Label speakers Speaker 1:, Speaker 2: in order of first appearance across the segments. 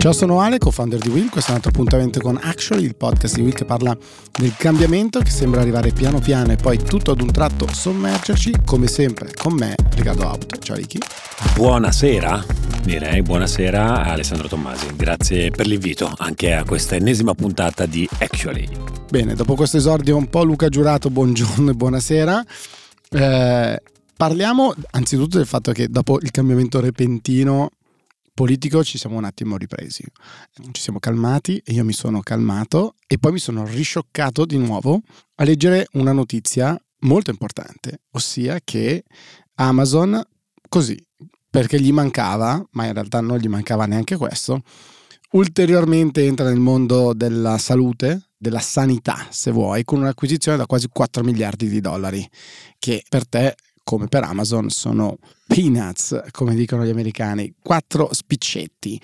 Speaker 1: Ciao, sono Ale, co-founder di Will. Questo è un altro appuntamento con Actually, il podcast di Will che parla del cambiamento che sembra arrivare piano piano e poi tutto ad un tratto sommergerci, come sempre, con me, Riccardo Out. Ciao Ricky.
Speaker 2: Buonasera, direi buonasera a Alessandro Tommasi. Grazie per l'invito anche a questa ennesima puntata di Actually.
Speaker 1: Bene, dopo questo esordio un po' Luca Giurato, buongiorno e buonasera. Eh, parliamo anzitutto del fatto che dopo il cambiamento repentino politico ci siamo un attimo ripresi, ci siamo calmati e io mi sono calmato e poi mi sono riscioccato di nuovo a leggere una notizia molto importante, ossia che Amazon, così, perché gli mancava, ma in realtà non gli mancava neanche questo, ulteriormente entra nel mondo della salute, della sanità, se vuoi, con un'acquisizione da quasi 4 miliardi di dollari, che per te come per Amazon sono peanuts, come dicono gli americani, quattro spiccetti.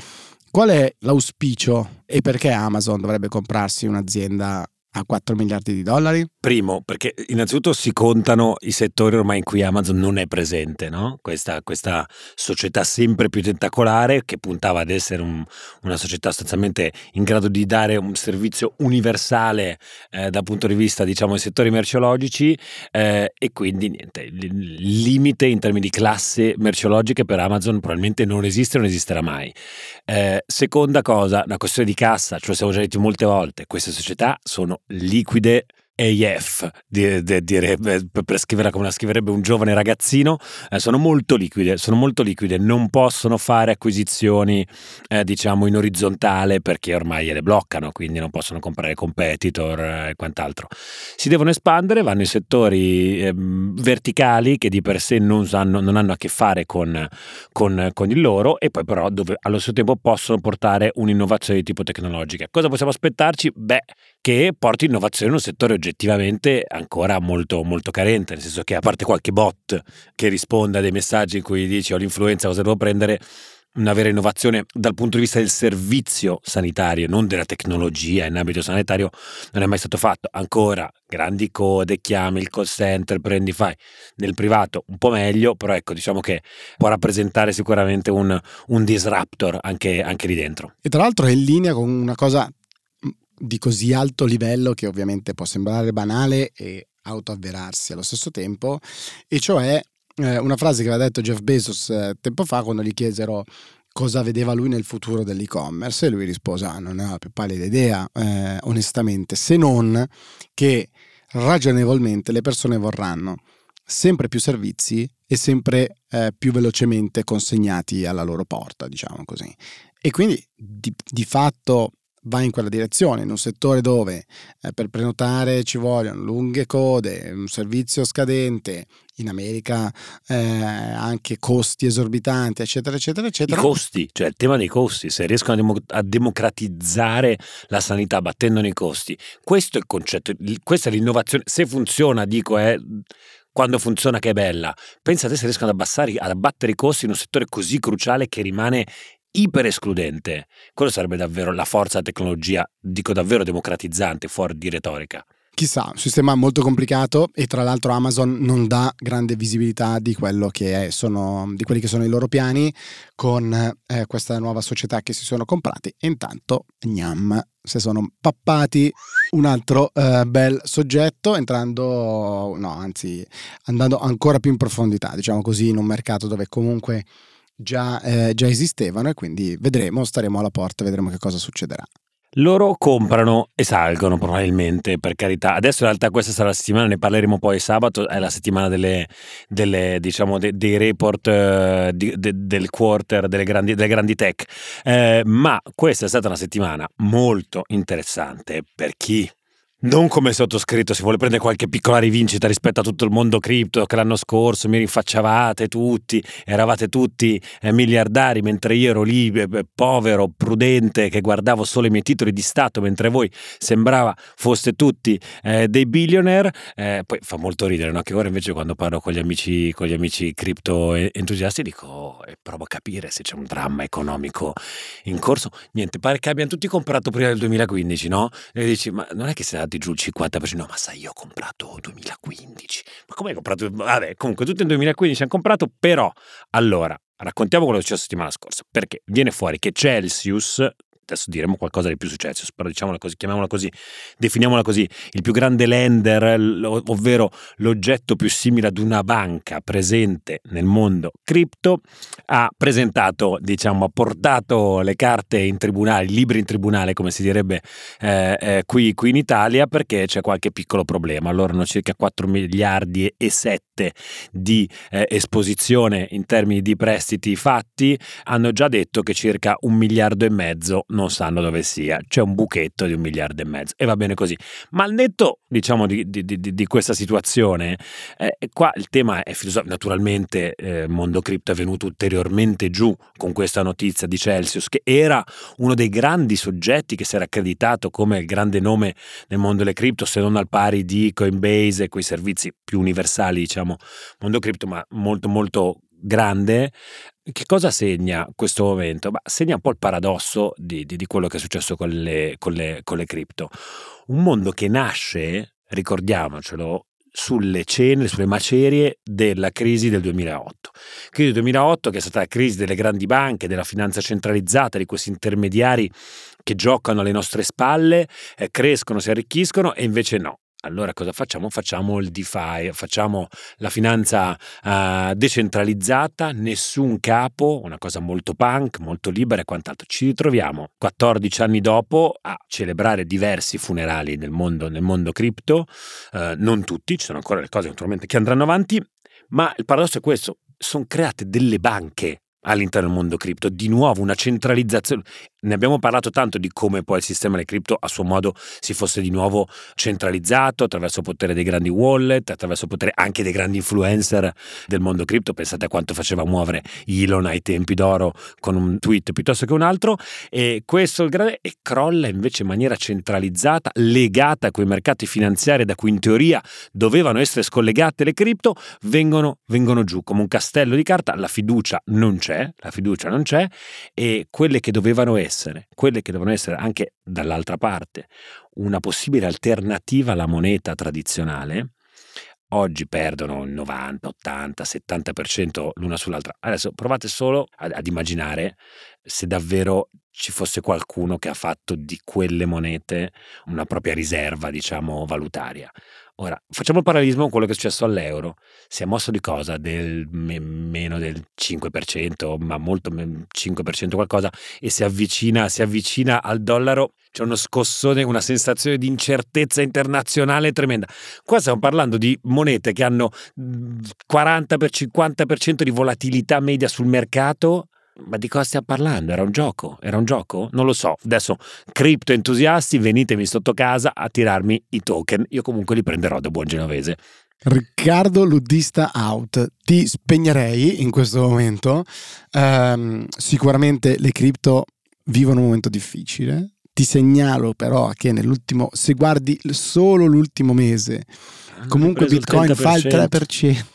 Speaker 1: Qual è l'auspicio e perché Amazon dovrebbe comprarsi un'azienda a 4 miliardi di dollari?
Speaker 2: Primo, perché innanzitutto si contano i settori ormai in cui Amazon non è presente, no? questa, questa, società sempre più tentacolare che puntava ad essere un, una società sostanzialmente in grado di dare un servizio universale eh, dal punto di vista diciamo dei settori merceologici eh, e quindi niente, il limite in termini di classe merceologiche per Amazon probabilmente non esiste e non esisterà mai. Eh, seconda cosa, una questione di cassa, ce lo siamo già detto molte volte, queste società sono liquide AF, direbbe, per scriverla come la scriverebbe un giovane ragazzino, eh, sono molto liquide, sono molto liquide, non possono fare acquisizioni eh, diciamo in orizzontale perché ormai le bloccano, quindi non possono comprare competitor eh, e quant'altro. Si devono espandere, vanno in settori ehm, verticali che di per sé non hanno, non hanno a che fare con, con, con, il loro e poi però dove allo stesso tempo possono portare un'innovazione di tipo tecnologica. Cosa possiamo aspettarci? Beh, che porti innovazione in un settore oggettivo oggettivamente ancora molto, molto carente, nel senso che a parte qualche bot che risponde a dei messaggi in cui dici ho l'influenza, cosa devo prendere, una vera innovazione dal punto di vista del servizio sanitario, non della tecnologia in ambito sanitario, non è mai stato fatto. Ancora grandi code, chiami il call center, prendi, fai. Nel privato un po' meglio, però ecco, diciamo che può rappresentare sicuramente un, un disruptor anche, anche lì dentro.
Speaker 1: E tra l'altro è in linea con una cosa di così alto livello che ovviamente può sembrare banale e autoavverarsi allo stesso tempo, e cioè eh, una frase che aveva detto Jeff Bezos eh, tempo fa quando gli chiesero cosa vedeva lui nel futuro dell'e-commerce e lui rispose ah, non ne ho la più pallida idea eh, onestamente se non che ragionevolmente le persone vorranno sempre più servizi e sempre eh, più velocemente consegnati alla loro porta diciamo così. E quindi di, di fatto va in quella direzione, in un settore dove eh, per prenotare ci vogliono lunghe code, un servizio scadente, in America eh, anche costi esorbitanti, eccetera, eccetera, eccetera.
Speaker 2: I costi, cioè il tema dei costi, se riescono a, demo- a democratizzare la sanità battendone i costi, questo è il concetto, questa è l'innovazione, se funziona dico è quando funziona che è bella. Pensate se riescono ad abbassare, ad abbattere i costi in un settore così cruciale che rimane iper escludente. Quello sarebbe davvero la forza della tecnologia, dico davvero democratizzante, fuori di retorica.
Speaker 1: Chissà, un sistema molto complicato e tra l'altro Amazon non dà grande visibilità di, che sono, di quelli che sono i loro piani con eh, questa nuova società che si sono comprati e intanto gnam, se sono pappati un altro eh, bel soggetto entrando, no anzi andando ancora più in profondità, diciamo così, in un mercato dove comunque già, eh, già esistevano e quindi vedremo, staremo alla porta, vedremo che cosa succederà.
Speaker 2: Loro comprano e salgono probabilmente, per carità. Adesso in realtà questa sarà la settimana, ne parleremo poi sabato, è la settimana delle, delle, diciamo, de, dei report uh, di, de, del quarter delle grandi, delle grandi tech. Eh, ma questa è stata una settimana molto interessante per chi non come sottoscritto, si vuole prendere qualche piccola rivincita rispetto a tutto il mondo cripto che l'anno scorso mi rinfacciavate tutti, eravate tutti eh, miliardari mentre io ero lì eh, povero, prudente, che guardavo solo i miei titoli di Stato mentre voi sembrava foste tutti eh, dei billionaire. Eh, poi fa molto ridere, no? che ora invece quando parlo con gli amici, con gli amici cripto entusiasti dico oh, e provo a capire se c'è un dramma economico in corso. Niente, pare che abbiano tutti comprato prima del 2015, no? E dici ma non è che sia andati giù il 50%, no ma sai io ho comprato 2015, ma come hai comprato? Vabbè comunque tutti nel 2015 hanno comprato, però allora raccontiamo quello che è successo settimana scorsa, perché viene fuori che Celsius, adesso diremo qualcosa di più successo, però diciamola così, chiamiamola così, definiamola così, il più grande lender, ovvero l'oggetto più simile ad una banca presente nel mondo cripto, ha presentato, diciamo, ha portato le carte in tribunale, i libri in tribunale, come si direbbe eh, eh, qui, qui, in Italia, perché c'è qualche piccolo problema. Allora hanno circa 4 miliardi e 7 di eh, esposizione in termini di prestiti fatti, hanno già detto che circa un miliardo e mezzo non sanno dove sia, c'è un buchetto di un miliardo e mezzo e va bene così. Ma al netto, diciamo, di, di, di, di questa situazione, eh, qua il tema è filosofico. Naturalmente eh, mondo cripto è venuto ulteriormente giù con questa notizia di Celsius, che era uno dei grandi soggetti che si era accreditato come il grande nome nel mondo delle cripto, se non al pari di Coinbase e quei servizi più universali, diciamo, mondo cripto, ma molto molto grande, che cosa segna questo momento? Bah, segna un po' il paradosso di, di, di quello che è successo con le, con, le, con le cripto. Un mondo che nasce, ricordiamocelo, sulle ceneri, sulle macerie della crisi del 2008. Crisi del 2008 che è stata la crisi delle grandi banche, della finanza centralizzata, di questi intermediari che giocano alle nostre spalle, eh, crescono, si arricchiscono e invece no. Allora cosa facciamo? Facciamo il DeFi, facciamo la finanza uh, decentralizzata, nessun capo, una cosa molto punk, molto libera e quant'altro. Ci ritroviamo 14 anni dopo a celebrare diversi funerali nel mondo, nel mondo cripto, uh, non tutti, ci sono ancora le cose naturalmente che andranno avanti, ma il paradosso è questo, sono create delle banche all'interno del mondo cripto, di nuovo una centralizzazione ne abbiamo parlato tanto di come poi il sistema delle cripto a suo modo si fosse di nuovo centralizzato attraverso il potere dei grandi wallet, attraverso il potere anche dei grandi influencer del mondo cripto. Pensate a quanto faceva muovere Elon ai tempi d'oro con un tweet piuttosto che un altro. E questo il grande e crolla invece in maniera centralizzata, legata a quei mercati finanziari da cui in teoria dovevano essere scollegate le cripto, vengono, vengono giù come un castello di carta. La fiducia non c'è, la fiducia non c'è e quelle che dovevano essere quelle che devono essere anche dall'altra parte una possibile alternativa alla moneta tradizionale, oggi perdono il 90, 80, 70% l'una sull'altra. Adesso provate solo ad, ad, immaginare se davvero ci fosse qualcuno che ha fatto di quelle monete una propria riserva, diciamo, valutaria. Ora, facciamo il parallelismo con quello che è successo all'euro. Si è mosso di cosa? Del me- meno del 5%, ma molto meno, 5% qualcosa, e si avvicina, si avvicina al dollaro. C'è uno scossone, una sensazione di incertezza internazionale tremenda. Qua stiamo parlando di monete che hanno 40-50% di volatilità media sul mercato ma di cosa stiamo parlando? Era un gioco? Era un gioco? Non lo so. Adesso, cripto entusiasti, venitemi sotto casa a tirarmi i token. Io comunque li prenderò da buon genovese.
Speaker 1: Riccardo Ludista out. Ti spegnerei in questo momento. Um, sicuramente le cripto vivono un momento difficile. Ti segnalo però che nell'ultimo, se guardi solo l'ultimo mese, comunque Bitcoin fa il 3%.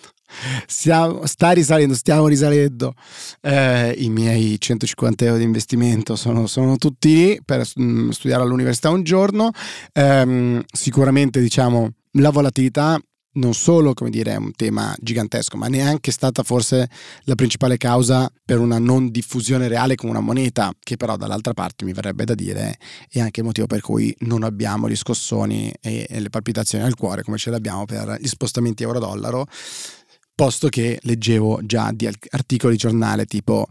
Speaker 1: Stiamo, sta risalendo, stiamo risalendo. Eh, I miei 150 euro di investimento sono, sono tutti lì per mm, studiare all'università un giorno. Eh, sicuramente, diciamo, la volatilità non solo come dire, è un tema gigantesco, ma neanche stata forse la principale causa per una non diffusione reale come una moneta, che però dall'altra parte mi verrebbe da dire è anche il motivo per cui non abbiamo gli scossoni e, e le palpitazioni al cuore come ce l'abbiamo per gli spostamenti euro-dollaro posto che leggevo già di articoli di giornale tipo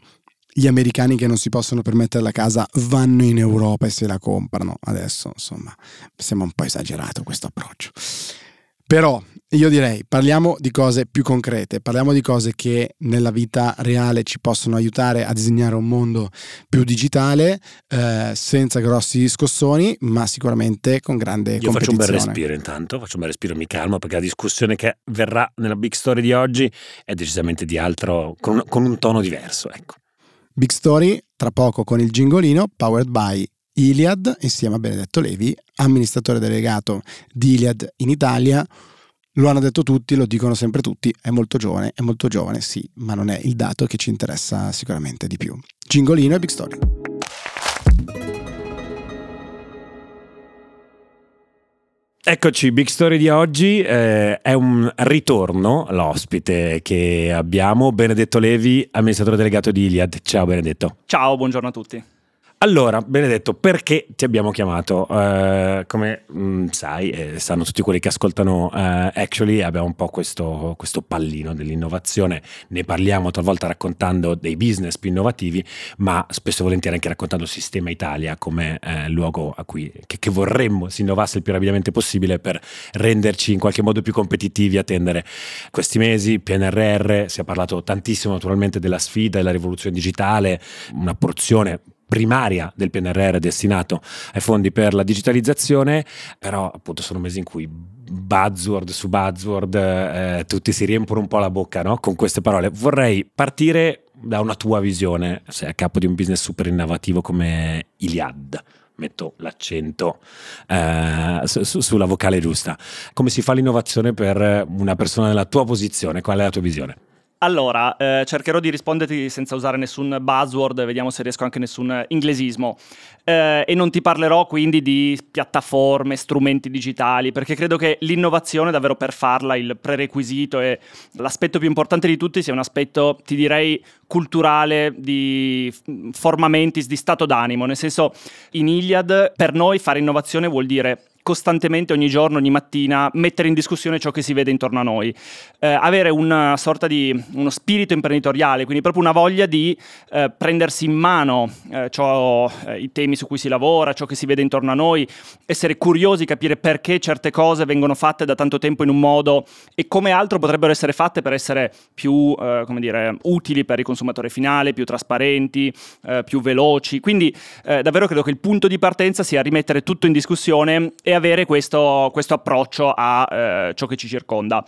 Speaker 1: gli americani che non si possono permettere la casa vanno in Europa e se la comprano. Adesso, insomma, sembra un po' esagerato questo approccio. Però io direi parliamo di cose più concrete, parliamo di cose che nella vita reale ci possono aiutare a disegnare un mondo più digitale, eh, senza grossi scossoni, ma sicuramente con grande
Speaker 2: Io faccio un bel respiro intanto, faccio un bel respiro, mi calmo perché la discussione che verrà nella Big Story di oggi è decisamente di altro, con un, con un tono diverso. Ecco.
Speaker 1: Big Story, tra poco con il gingolino, powered by Iliad insieme a Benedetto Levi, amministratore delegato di Iliad in Italia. Lo hanno detto tutti, lo dicono sempre tutti, è molto giovane, è molto giovane, sì, ma non è il dato che ci interessa sicuramente di più. Gingolino e Big Story.
Speaker 2: Eccoci, Big Story di oggi eh, è un ritorno l'ospite che abbiamo, Benedetto Levi, amministratore delegato di Iliad. Ciao Benedetto.
Speaker 3: Ciao, buongiorno a tutti.
Speaker 2: Allora, Benedetto, perché ti abbiamo chiamato? Uh, come mh, mm, sai, eh, sanno tutti quelli che ascoltano uh, Actually, abbiamo un po' questo, questo, pallino dell'innovazione, ne parliamo talvolta raccontando dei business più innovativi, ma spesso e volentieri anche raccontando sistema Italia come eh, luogo a cui che, che, vorremmo si innovasse il più rapidamente possibile per renderci in qualche modo più competitivi, attendere questi mesi, PNRR, si è parlato tantissimo naturalmente della sfida e della rivoluzione digitale, una porzione primaria del PNRR destinato ai fondi per la digitalizzazione, però appunto sono mesi in cui buzzword su buzzword eh, tutti si riempono un po' la bocca no? con queste parole. Vorrei partire da una tua visione, sei a capo di un business super innovativo come Iliad metto l'accento eh, su, sulla vocale giusta. Come si fa l'innovazione per una persona nella tua posizione? Qual è la tua visione?
Speaker 3: Allora, eh, cercherò di risponderti senza usare nessun buzzword, vediamo se riesco anche nessun inglesismo. Eh, e non ti parlerò quindi di piattaforme, strumenti digitali, perché credo che l'innovazione, davvero per farla, il prerequisito e l'aspetto più importante di tutti sia un aspetto, ti direi, culturale, di formamentis, di stato d'animo. Nel senso, in Iliad, per noi fare innovazione vuol dire costantemente ogni giorno, ogni mattina, mettere in discussione ciò che si vede intorno a noi, eh, avere una sorta di uno spirito imprenditoriale, quindi proprio una voglia di eh, prendersi in mano eh, ciò, eh, i temi su cui si lavora, ciò che si vede intorno a noi, essere curiosi, capire perché certe cose vengono fatte da tanto tempo in un modo e come altro potrebbero essere fatte per essere più, eh, come dire, utili per il consumatore finale, più trasparenti, più veloci. Quindi davvero credo che il punto di partenza sia rimettere tutto in discussione e avere questo, questo approccio a eh, ciò che ci circonda.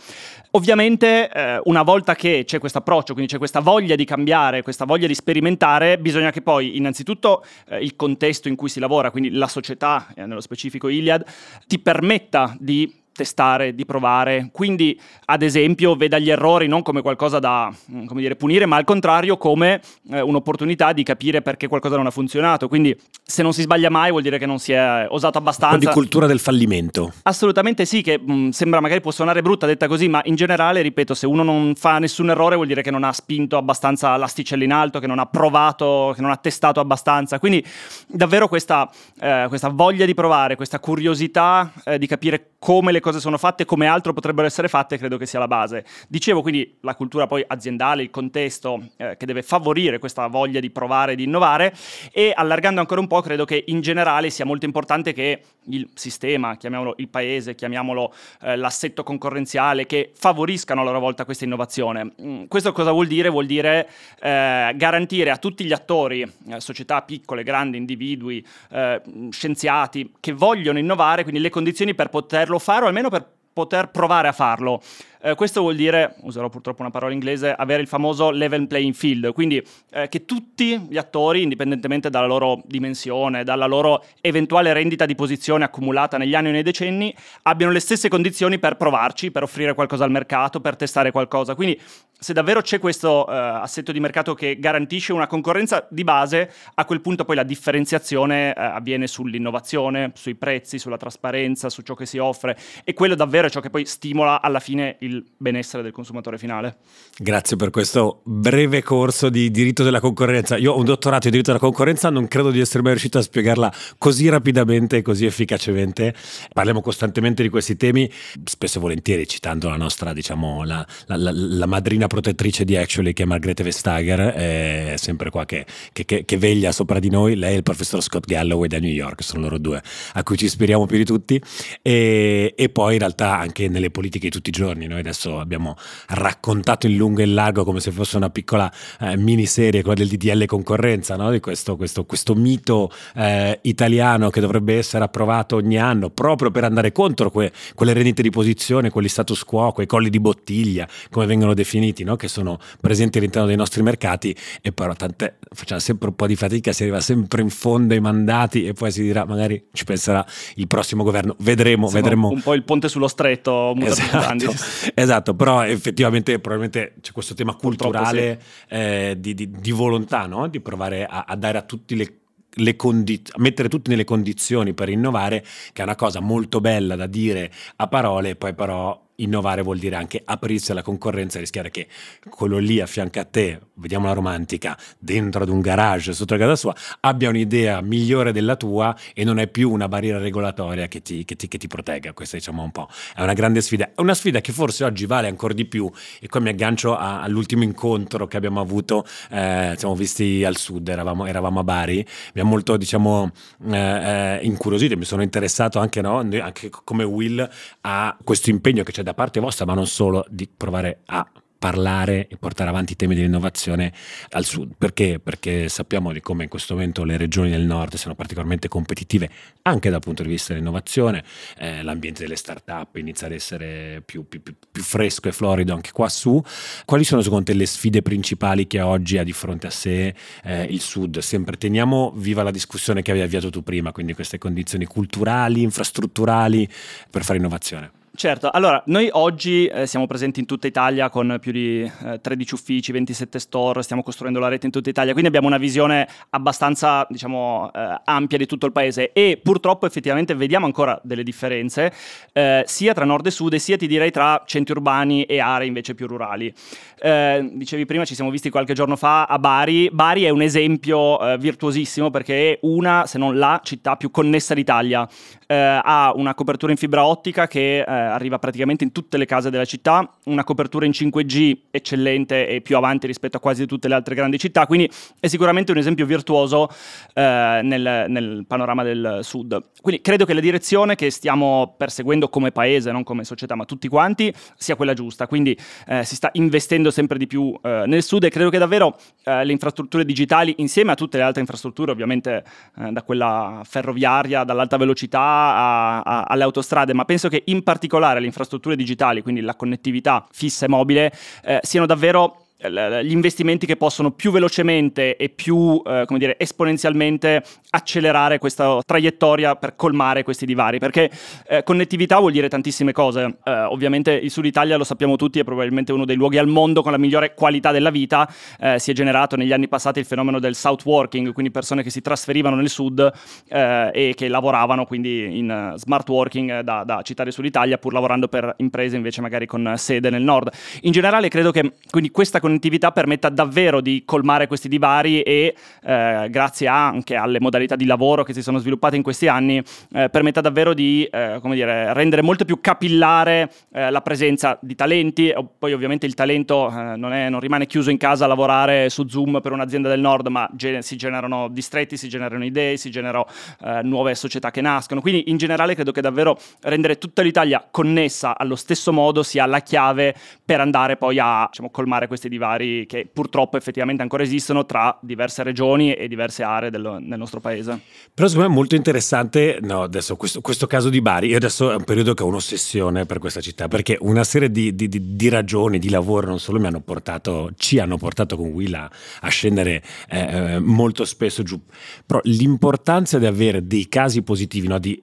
Speaker 3: Ovviamente eh, una volta che c'è questo approccio, quindi c'è questa voglia di cambiare, questa voglia di sperimentare, bisogna che poi innanzitutto eh, il contesto in cui si lavora, quindi la società, eh, nello specifico Iliad, ti permetta di testare, di provare. Quindi, ad esempio, veda gli errori non come qualcosa da mm, dire, punire, ma al contrario come eh, un'opportunità di capire perché qualcosa non ha funzionato. Quindi, se non si sbaglia mai, vuol dire che non si è osato abbastanza. Un
Speaker 2: po' di cultura del fallimento.
Speaker 3: Assolutamente sì, che mh, mm, sembra magari può suonare brutta detta così, ma in generale, ripeto, se uno non fa nessun errore, vuol dire che non ha spinto abbastanza l'asticella in alto, che non ha provato, che non ha testato abbastanza. Quindi, davvero questa, eh, questa voglia di provare, questa curiosità eh, di capire come le cose sono fatte, come altro potrebbero essere fatte, credo che sia la base. Dicevo quindi la cultura poi aziendale, il contesto eh, che deve favorire questa voglia di provare, di innovare e allargando ancora un po' credo che in generale sia molto importante che il sistema, chiamiamolo il paese, chiamiamolo eh, l'assetto concorrenziale, che favoriscano a loro volta questa innovazione. Mm, questo cosa vuol dire? Vuol dire eh, garantire a tutti gli attori, eh, società piccole, grandi, individui, eh, scienziati, che vogliono innovare, quindi le condizioni per poterlo fare o almeno per poter provare a farlo. Eh, questo vuol dire, userò purtroppo una parola inglese, avere il famoso level playing field, quindi eh, che tutti gli attori, indipendentemente dalla loro dimensione, dalla loro eventuale rendita di posizione accumulata negli anni o nei decenni, abbiano le stesse condizioni per provarci, per offrire qualcosa al mercato, per testare qualcosa. Quindi se davvero c'è questo eh, assetto di mercato che garantisce una concorrenza di base, a quel punto poi la differenziazione eh, avviene sull'innovazione, sui prezzi, sulla trasparenza, su ciò che si offre e quello davvero è ciò che poi stimola alla fine il il benessere del consumatore finale.
Speaker 2: Grazie per questo breve corso di diritto della concorrenza. Io ho un dottorato di diritto della concorrenza, non credo di essere mai riuscito a spiegarla così rapidamente e così efficacemente. Parliamo costantemente di questi temi, spesso e volentieri citando la nostra, diciamo, la, la, la, la madrina protettrice di Actually che è Margrethe Vestager, è sempre qua che, che, che, che veglia sopra di noi, lei e il professor Scott Galloway da New York, sono loro due a cui ci ispiriamo più di tutti e, e poi in realtà anche nelle politiche di tutti i giorni. Noi adesso abbiamo raccontato in lungo e in largo come se fosse una piccola eh, miniserie, quella del DDL concorrenza, no? di questo, questo, questo mito eh, italiano che dovrebbe essere approvato ogni anno proprio per andare contro que, quelle rendite di posizione, quegli status quo, quei colli di bottiglia, come vengono definiti, no? che sono presenti all'interno dei nostri mercati e però tante, facciamo sempre un po' di fatica, si arriva sempre in fondo ai mandati e poi si dirà magari ci penserà il prossimo governo, vedremo, Siamo vedremo.
Speaker 3: Un po' il ponte sullo stretto,
Speaker 2: esatto, Esatto, però effettivamente probabilmente c'è questo tema culturale sì. eh, di, di, di, volontà, no? di provare a, a, dare a tutti le le condi- mettere tutti nelle condizioni per innovare, che è una cosa molto bella da dire a parole, poi però innovare vuol dire anche aprirsi alla concorrenza e rischiare che quello lì a fianco a te, vediamo la romantica, dentro ad un garage sotto la casa sua, abbia un'idea migliore della tua e non è più una barriera regolatoria che ti, che ti, che ti protegga. Questa diciamo un po' è una grande sfida. È una sfida che forse oggi vale ancora di più e qua mi aggancio a, all'ultimo incontro che abbiamo avuto, eh, siamo visti al sud, eravamo, eravamo a Bari, mi ha molto diciamo eh, eh incuriosito, mi sono interessato anche, no, anche come Will a questo impegno che c'è da parte vostra, ma non solo, di provare a parlare e portare avanti i temi dell'innovazione al sud. Perché? Perché sappiamo di come in questo momento le regioni del nord siano particolarmente competitive anche dal punto di vista dell'innovazione, eh, l'ambiente delle start-up inizia ad essere più, più, più, più, fresco e florido anche qua su. Quali sono secondo te le sfide principali che oggi ha di fronte a sé eh, il sud? Sempre teniamo viva la discussione che avevi avviato tu prima, quindi queste condizioni culturali, infrastrutturali per fare innovazione.
Speaker 3: Certo, allora noi oggi eh, siamo presenti in tutta Italia con più di eh, 13 uffici, 27 store, stiamo costruendo la rete in tutta Italia, quindi abbiamo una visione abbastanza diciamo, eh, ampia di tutto il paese e purtroppo effettivamente vediamo ancora delle differenze eh, sia tra nord e sud e sia ti direi tra centri urbani e aree invece più rurali. Eh, dicevi prima, ci siamo visti qualche giorno fa a Bari, Bari è un esempio eh, virtuosissimo perché è una, se non la città più connessa d'Italia, ha una copertura in fibra ottica che arriva praticamente in tutte le case della città, una copertura in 5G eccellente e più avanti rispetto a quasi tutte le altre grandi città, quindi è sicuramente un esempio virtuoso eh, nel, nel, panorama del sud. Quindi credo che la direzione che stiamo perseguendo come paese, non come società, ma tutti quanti, sia quella giusta, quindi eh, si sta investendo sempre di più eh, nel sud e credo che davvero eh, le infrastrutture digitali, insieme a tutte le altre infrastrutture, ovviamente eh, da quella ferroviaria, dall'alta velocità a, a, alle autostrade, ma penso che in particolare le infrastrutture digitali, quindi la connettività fissa e mobile, eh, siano davvero gli investimenti che possono più velocemente e più eh, come dire, esponenzialmente accelerare questa traiettoria per colmare questi divari. Perché eh, connettività vuol dire tantissime cose. Eh, ovviamente il sud Italia lo sappiamo tutti è probabilmente uno dei luoghi al mondo con la migliore qualità della vita. Eh, si è generato negli anni passati il fenomeno del south working quindi persone che si trasferivano nel sud eh, e che lavoravano quindi in eh, smart working da, da città del sud Italia pur lavorando per imprese invece magari con sede nel nord. In generale credo che quindi questa connettività connettività permetta davvero di colmare questi divari e eh, grazie anche alle modalità di lavoro che si sono sviluppate in questi anni eh, permetta davvero di eh, dire, rendere molto più capillare eh, la presenza di talenti. Poi ovviamente il talento eh, non, è, non, rimane chiuso in casa a lavorare su Zoom per un'azienda del nord ma ge- si generano distretti, si generano idee, si generano eh, nuove società che nascono. Quindi in generale credo che davvero rendere tutta l'Italia connessa allo stesso modo sia la chiave per andare poi a diciamo, colmare questi divari divari che purtroppo effettivamente ancora esistono tra diverse regioni e diverse aree del, nel nostro paese.
Speaker 2: Però secondo me è molto interessante, no, adesso questo, questo, caso di Bari, io adesso è un periodo che ho un'ossessione per questa città, perché una serie di, di, di, di ragioni, di lavoro, non solo mi hanno portato, ci hanno portato con Will a, a scendere eh, eh molto spesso giù, però l'importanza di avere dei casi positivi, no, di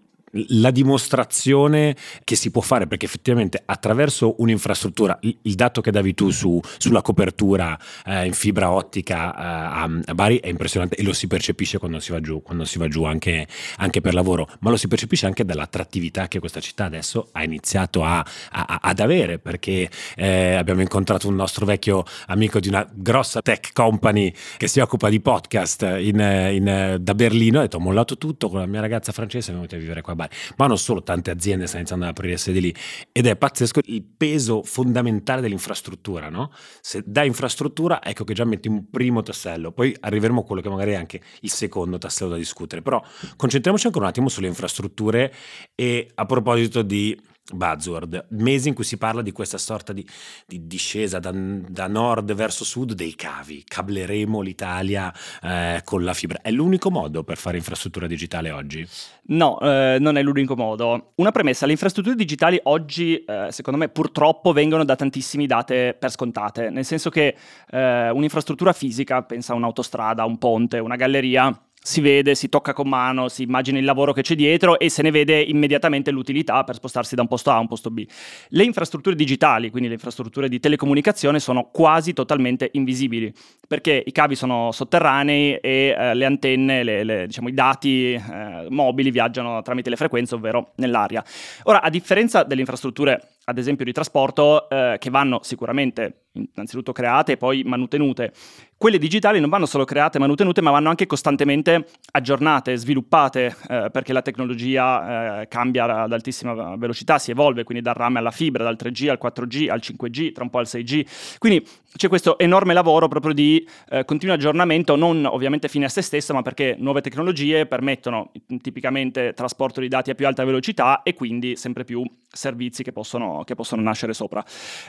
Speaker 2: la dimostrazione che si può fare, perché effettivamente attraverso un'infrastruttura, il, dato che davi tu su, sulla copertura eh, in fibra ottica eh, a, Bari è impressionante e lo si percepisce quando si va giù, si va giù anche, anche, per lavoro, ma lo si percepisce anche dall'attrattività che questa città adesso ha iniziato a, a, ad avere, perché eh, abbiamo incontrato un nostro vecchio amico di una grossa tech company che si occupa di podcast in, in, da Berlino, ha detto ho mollato tutto con la mia ragazza francese, siamo venuti a vivere qua Bari, ma non solo tante aziende stanno iniziando ad aprire sedi lì ed è pazzesco il peso fondamentale dell'infrastruttura, no? Se da infrastruttura ecco che già metti un primo tassello, poi arriveremo a quello che magari è anche il secondo tassello da discutere, però concentriamoci ancora un attimo sulle infrastrutture e a proposito di buzzword, mesi in cui si parla di questa sorta di, di discesa da, da, nord verso sud dei cavi, cableremo l'Italia eh, con la fibra. È l'unico modo per fare infrastruttura digitale oggi?
Speaker 3: No, eh, non è l'unico modo. Una premessa, le infrastrutture digitali oggi, eh, secondo me, purtroppo vengono da tantissimi date per scontate, nel senso che eh, un'infrastruttura fisica, pensa a un'autostrada, un ponte, una galleria, si vede, si tocca con mano, si immagina il lavoro che c'è dietro e se ne vede immediatamente l'utilità per spostarsi da un posto A a un posto B. Le infrastrutture digitali, quindi le infrastrutture di telecomunicazione, sono quasi totalmente invisibili perché i cavi sono sotterranei e eh, le antenne, le, le, diciamo, i dati eh, mobili viaggiano tramite le frequenze, ovvero nell'aria. Ora, a differenza delle infrastrutture ad esempio di trasporto, eh, che vanno sicuramente innanzitutto create e poi manutenute. Quelle digitali non vanno solo create e manutenute, ma vanno anche costantemente aggiornate, sviluppate, eh, perché la tecnologia eh, cambia ad altissima velocità, si evolve, quindi dal rame alla fibra, dal 3G al 4G, al 5G, tra un po' al 6G. Quindi c'è questo enorme lavoro proprio di eh, continuo aggiornamento, non ovviamente fine a se stesso, ma perché nuove tecnologie permettono tipicamente trasporto di dati a più alta velocità e quindi sempre più servizi che possono, che possono nascere sopra.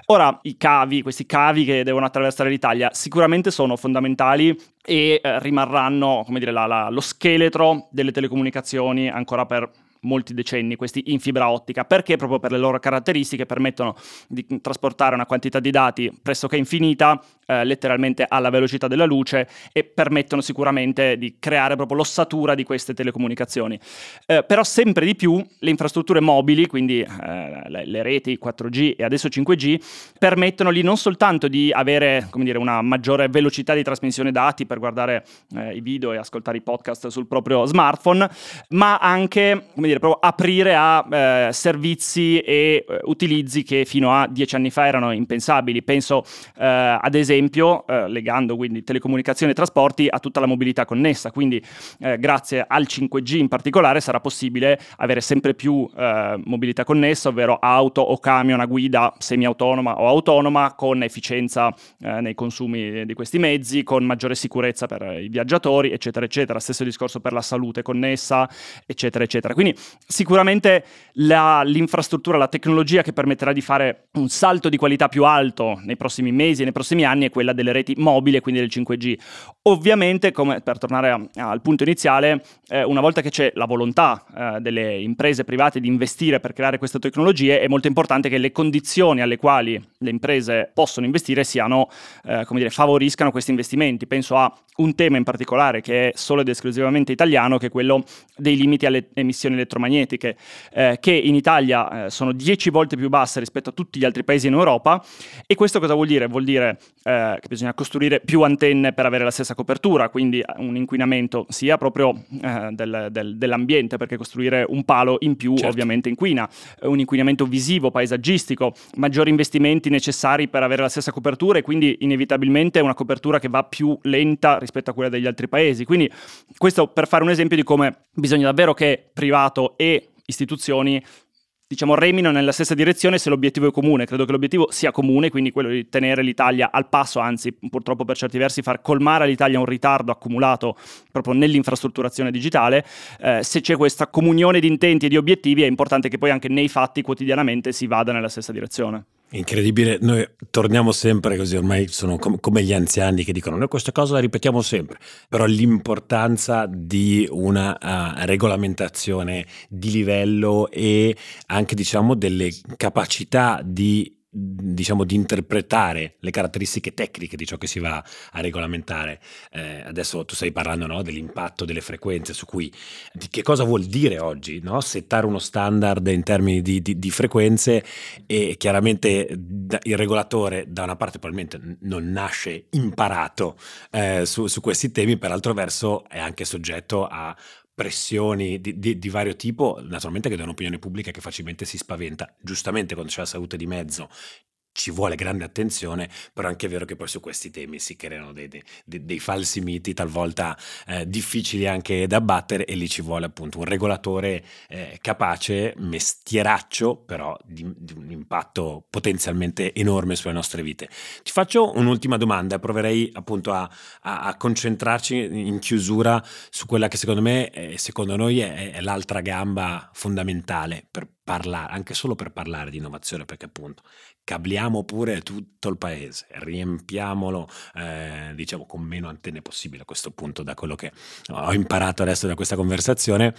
Speaker 3: Ora, i cavi, questi cavi che devono attraversare l'Italia, sicuramente sono fondamentali e eh, rimarranno, come dire, la, la, lo scheletro delle telecomunicazioni ancora per molti decenni, questi in fibra ottica, perché proprio per le loro caratteristiche permettono di trasportare una quantità di dati pressoché infinita, eh, letteralmente alla velocità della luce, e permettono sicuramente di creare proprio l'ossatura di queste telecomunicazioni. Eh, però sempre di più le infrastrutture mobili, quindi eh, le, le, reti 4G e adesso 5G, permettono lì non soltanto di avere dire, una maggiore velocità di trasmissione dati per guardare eh, i video e ascoltare i podcast sul proprio smartphone, ma anche come dire, proprio aprire a eh, servizi e eh, utilizzi che fino a dieci anni fa erano impensabili. Penso eh, ad esempio, eh, legando quindi telecomunicazioni e trasporti a tutta la mobilità connessa, quindi eh, grazie al 5G in particolare sarà possibile avere sempre più eh, mobilità connessa, ovvero auto o camion a guida semi-autonoma o autonoma con efficienza nei consumi di questi mezzi, con maggiore sicurezza per i viaggiatori, eccetera, eccetera. Stesso discorso per la salute connessa, eccetera, eccetera. Quindi sicuramente la, l'infrastruttura, la tecnologia che permetterà di fare un salto di qualità più alto nei prossimi mesi e nei prossimi anni è quella delle reti mobili quindi del 5G. Ovviamente, come per tornare a, al punto iniziale, eh, una volta che c'è la volontà eh, delle imprese private di investire per creare queste tecnologie, è molto importante che le condizioni alle quali le imprese possono investire siano, eh, come dire, favoriscano questi investimenti. Penso a un tema in particolare che è solo ed esclusivamente italiano, che è quello dei limiti alle emissioni elettromagnetiche, eh, che in Italia eh, sono 10 volte più basse rispetto a tutti gli altri paesi in Europa. E questo cosa vuol dire? Vuol dire eh, che bisogna costruire più antenne per avere la stessa copertura, quindi un inquinamento sia proprio eh, del, del, dell'ambiente, perché costruire un palo in più certo. ovviamente inquina, un inquinamento visivo, paesaggistico, maggiori investimenti necessari per avere la stessa copertura e quindi inevitabilmente una copertura che va più lenta rispetto a quella degli altri paesi. Quindi questo per fare un esempio di come bisogna davvero che privato e istituzioni diciamo, remino nella stessa direzione se l'obiettivo è comune. Credo che l'obiettivo sia comune, quindi quello di tenere l'Italia al passo, anzi, purtroppo per certi versi far colmare all'Italia un ritardo accumulato proprio nell'infrastrutturazione digitale. Eh, se c'è questa comunione di intenti e di obiettivi, è importante che poi anche nei fatti quotidianamente si vada nella stessa direzione.
Speaker 2: Incredibile, noi torniamo sempre così, ormai sono com- come gli anziani che dicono noi questa cosa la ripetiamo sempre, però l'importanza di una uh, regolamentazione di livello e anche diciamo delle capacità di diciamo di interpretare le caratteristiche tecniche di ciò che si va a regolamentare. Eh, adesso tu stai parlando no, dell'impatto delle frequenze su cui di che cosa vuol dire oggi no? settare uno standard in termini di, di, di frequenze e chiaramente il regolatore da una parte probabilmente non nasce imparato eh, su, su questi temi, per altro verso è anche soggetto a pressioni di, di, di, vario tipo, naturalmente che da un'opinione pubblica che facilmente si spaventa, giustamente quando c'è la salute di mezzo ci vuole grande attenzione, però è anche vero che poi su questi temi si creano dei, dei, dei falsi miti talvolta eh, difficili anche da battere e lì ci vuole appunto un regolatore eh, capace, mestieraccio, però di, di, un impatto potenzialmente enorme sulle nostre vite. Ti faccio un'ultima domanda, proverei appunto a, a, a concentrarci in chiusura su quella che secondo me, eh, secondo noi è, è l'altra gamba fondamentale per parlare, anche solo per parlare di innovazione, perché appunto cabliamo pure tutto il paese, riempiamolo eh, diciamo con meno antenne possibile a questo punto da quello che ho imparato adesso da questa conversazione,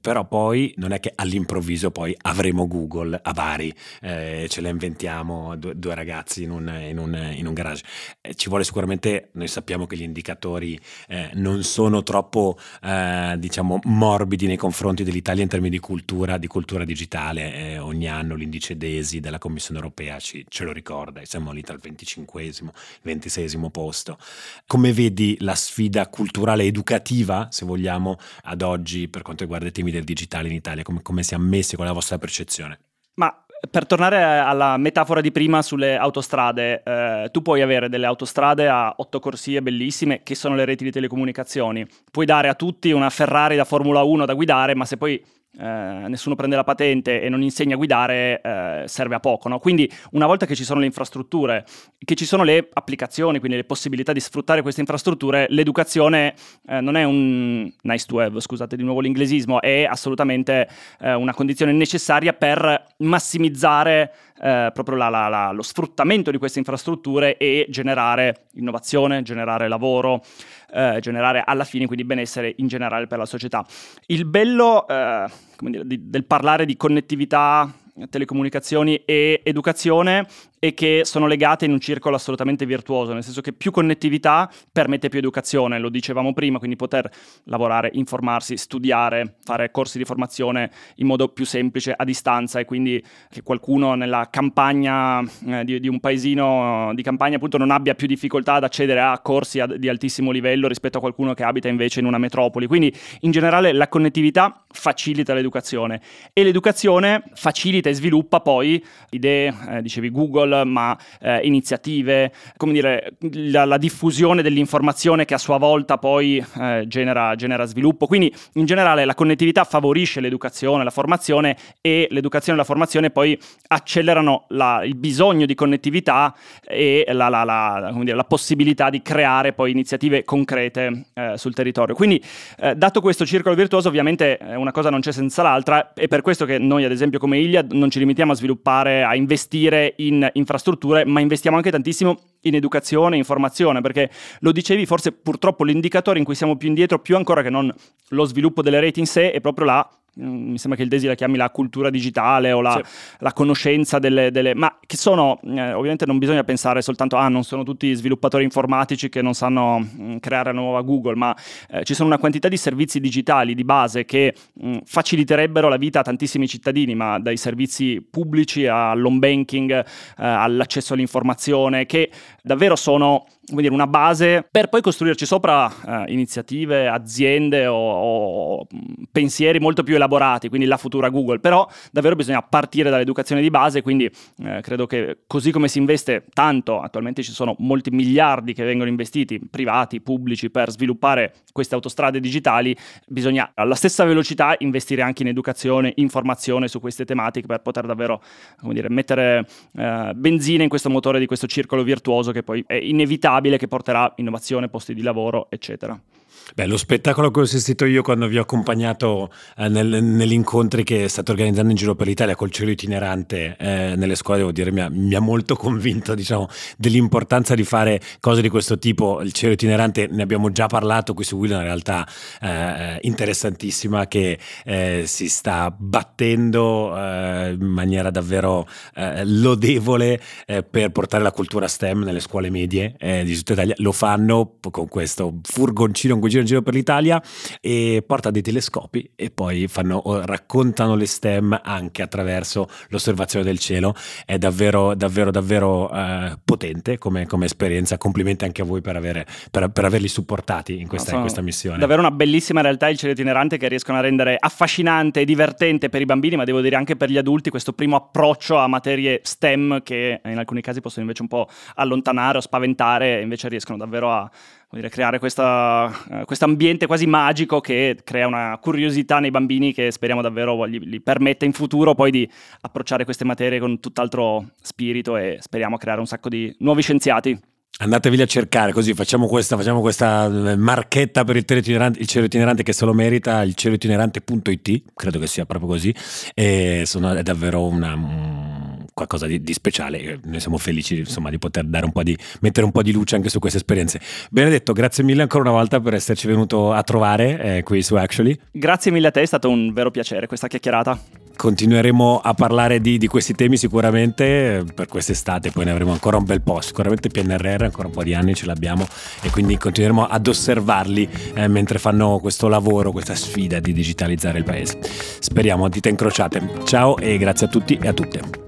Speaker 2: però poi non è che all'improvviso poi avremo Google a Bari, eh, ce la inventiamo due, due ragazzi in un, in un, in un garage. Eh, ci vuole sicuramente, noi sappiamo che gli indicatori eh, non sono troppo eh, diciamo morbidi nei confronti dell'Italia in termini di cultura, di cultura digitale, eh, ogni anno l'indice DESI della Commissione europea ci, ce lo ricorda, siamo lì tra il 25esimo, 26esimo posto. Come vedi la sfida culturale educativa, se vogliamo, ad oggi per quanto riguarda i temi del digitale in Italia? Come, come si è messi con la vostra percezione?
Speaker 3: Ma per tornare alla metafora di prima sulle autostrade, eh, tu puoi avere delle autostrade a otto corsie bellissime che sono le reti di telecomunicazioni. Puoi dare a tutti una Ferrari da Formula 1 da guidare, ma se poi eh, nessuno prende la patente e non insegna a guidare, eh, serve a poco. No? Quindi una volta che ci sono le infrastrutture, che ci sono le applicazioni, quindi le possibilità di sfruttare queste infrastrutture, l'educazione eh, non è un nice to have, scusate di nuovo l'inglesismo, è assolutamente eh, una condizione necessaria per massimizzare eh, proprio la, la, la, lo sfruttamento di queste infrastrutture e generare innovazione, generare lavoro, eh, generare alla fine quindi benessere in generale per la società. Il bello eh, dire, di, del parlare di connettività telecomunicazioni e educazione e che sono legate in un circolo assolutamente virtuoso, nel senso che più connettività permette più educazione, lo dicevamo prima, quindi poter lavorare, informarsi, studiare, fare corsi di formazione in modo più semplice a distanza e quindi che qualcuno nella campagna eh, di, di, un paesino di campagna appunto non abbia più difficoltà ad accedere a corsi ad, di altissimo livello rispetto a qualcuno che abita invece in una metropoli. Quindi in generale la connettività facilita l'educazione e l'educazione facilita e sviluppa poi idee, eh, dicevi Google, Google, ma eh, iniziative, come dire, la, la, diffusione dell'informazione che a sua volta poi eh, genera, genera, sviluppo. Quindi in generale la connettività favorisce l'educazione, la formazione e l'educazione e la formazione poi accelerano la, il bisogno di connettività e la, la, dire, la, possibilità di creare poi iniziative concrete eh, sul territorio. Quindi eh, dato questo circolo virtuoso ovviamente eh, una cosa non c'è senza l'altra e per questo che noi ad esempio come Iliad non ci limitiamo a sviluppare, a investire in infrastrutture, ma investiamo anche tantissimo in educazione e informazione, perché lo dicevi, forse purtroppo l'indicatore in cui siamo più indietro, più ancora che non lo sviluppo delle reti in sé, è proprio la mi sembra che il Desi la chiami la cultura digitale o la, sì. la conoscenza delle, delle, ma che sono, eh, ovviamente non bisogna pensare soltanto, ah non sono tutti sviluppatori informatici che non sanno mh, mm, creare la nuova Google, ma eh, ci sono una quantità di servizi digitali di base che mh, mm, faciliterebbero la vita a tantissimi cittadini, ma dai servizi pubblici all'home banking, eh, all'accesso all'informazione, che davvero sono come dire, una base per poi costruirci sopra eh, iniziative, aziende o, o, pensieri molto più elaborati, quindi la futura Google. Però davvero bisogna partire dall'educazione di base, quindi eh, credo che così come si investe tanto, attualmente ci sono molti miliardi che vengono investiti, privati, pubblici, per sviluppare queste autostrade digitali, bisogna alla stessa velocità investire anche in educazione, informazione su queste tematiche per poter davvero dire, mettere eh, benzina in questo motore di questo circolo virtuoso che poi è inevitabile stabile che porterà innovazione, posti di lavoro, eccetera.
Speaker 2: Beh, lo spettacolo che ho assistito io quando vi ho accompagnato eh, nel, negli incontri che state organizzando in giro per l'Italia col cielo itinerante eh, nelle scuole, devo dire, mi ha, mi ha molto convinto diciamo, dell'importanza di fare cose di questo tipo. Il cielo itinerante ne abbiamo già parlato qui su Will, una realtà eh, interessantissima che eh, si sta battendo eh, in maniera davvero eh, lodevole per portare la cultura STEM nelle scuole medie di tutta Italia. Lo fanno con questo furgoncino in cui giro in giro per l'Italia e porta dei telescopi e poi fanno, raccontano le STEM anche attraverso l'osservazione del cielo. È davvero, davvero, davvero eh, potente come, come, esperienza. Complimenti anche a voi per, avere, per, per averli supportati in questa, in questa, missione.
Speaker 3: Davvero una bellissima realtà il cielo itinerante che riescono a rendere affascinante e divertente per i bambini, ma devo dire anche per gli adulti questo primo approccio a materie STEM che in alcuni casi possono invece un po' allontanare o spaventare, invece riescono davvero a dire, creare questo uh, ambiente quasi magico che crea una curiosità nei bambini che speriamo davvero gli, gli permetta in futuro poi di approcciare queste materie con tutt'altro spirito e speriamo creare un sacco di nuovi scienziati.
Speaker 2: Andatevi a cercare così facciamo questa, facciamo questa eh, marchetta per il, il cielo itinerante che se lo merita, il cielo-itinerante.it, credo che sia proprio così, e sono, è davvero una, qualcosa di, di, speciale. Noi siamo felici insomma, di poter dare un po' di, mettere un po' di luce anche su queste esperienze. Benedetto, grazie mille ancora una volta per esserci venuto a trovare eh, qui su Actually.
Speaker 3: Grazie mille a te, è stato un vero piacere questa chiacchierata.
Speaker 2: Continueremo a parlare di, di questi temi sicuramente per quest'estate, poi ne avremo ancora un bel po'. Sicuramente PNRR, ancora un po' di anni ce l'abbiamo e quindi continueremo ad osservarli eh, mentre fanno questo lavoro, questa sfida di digitalizzare il paese. Speriamo, dita incrociate. Ciao e grazie a tutti e a tutte.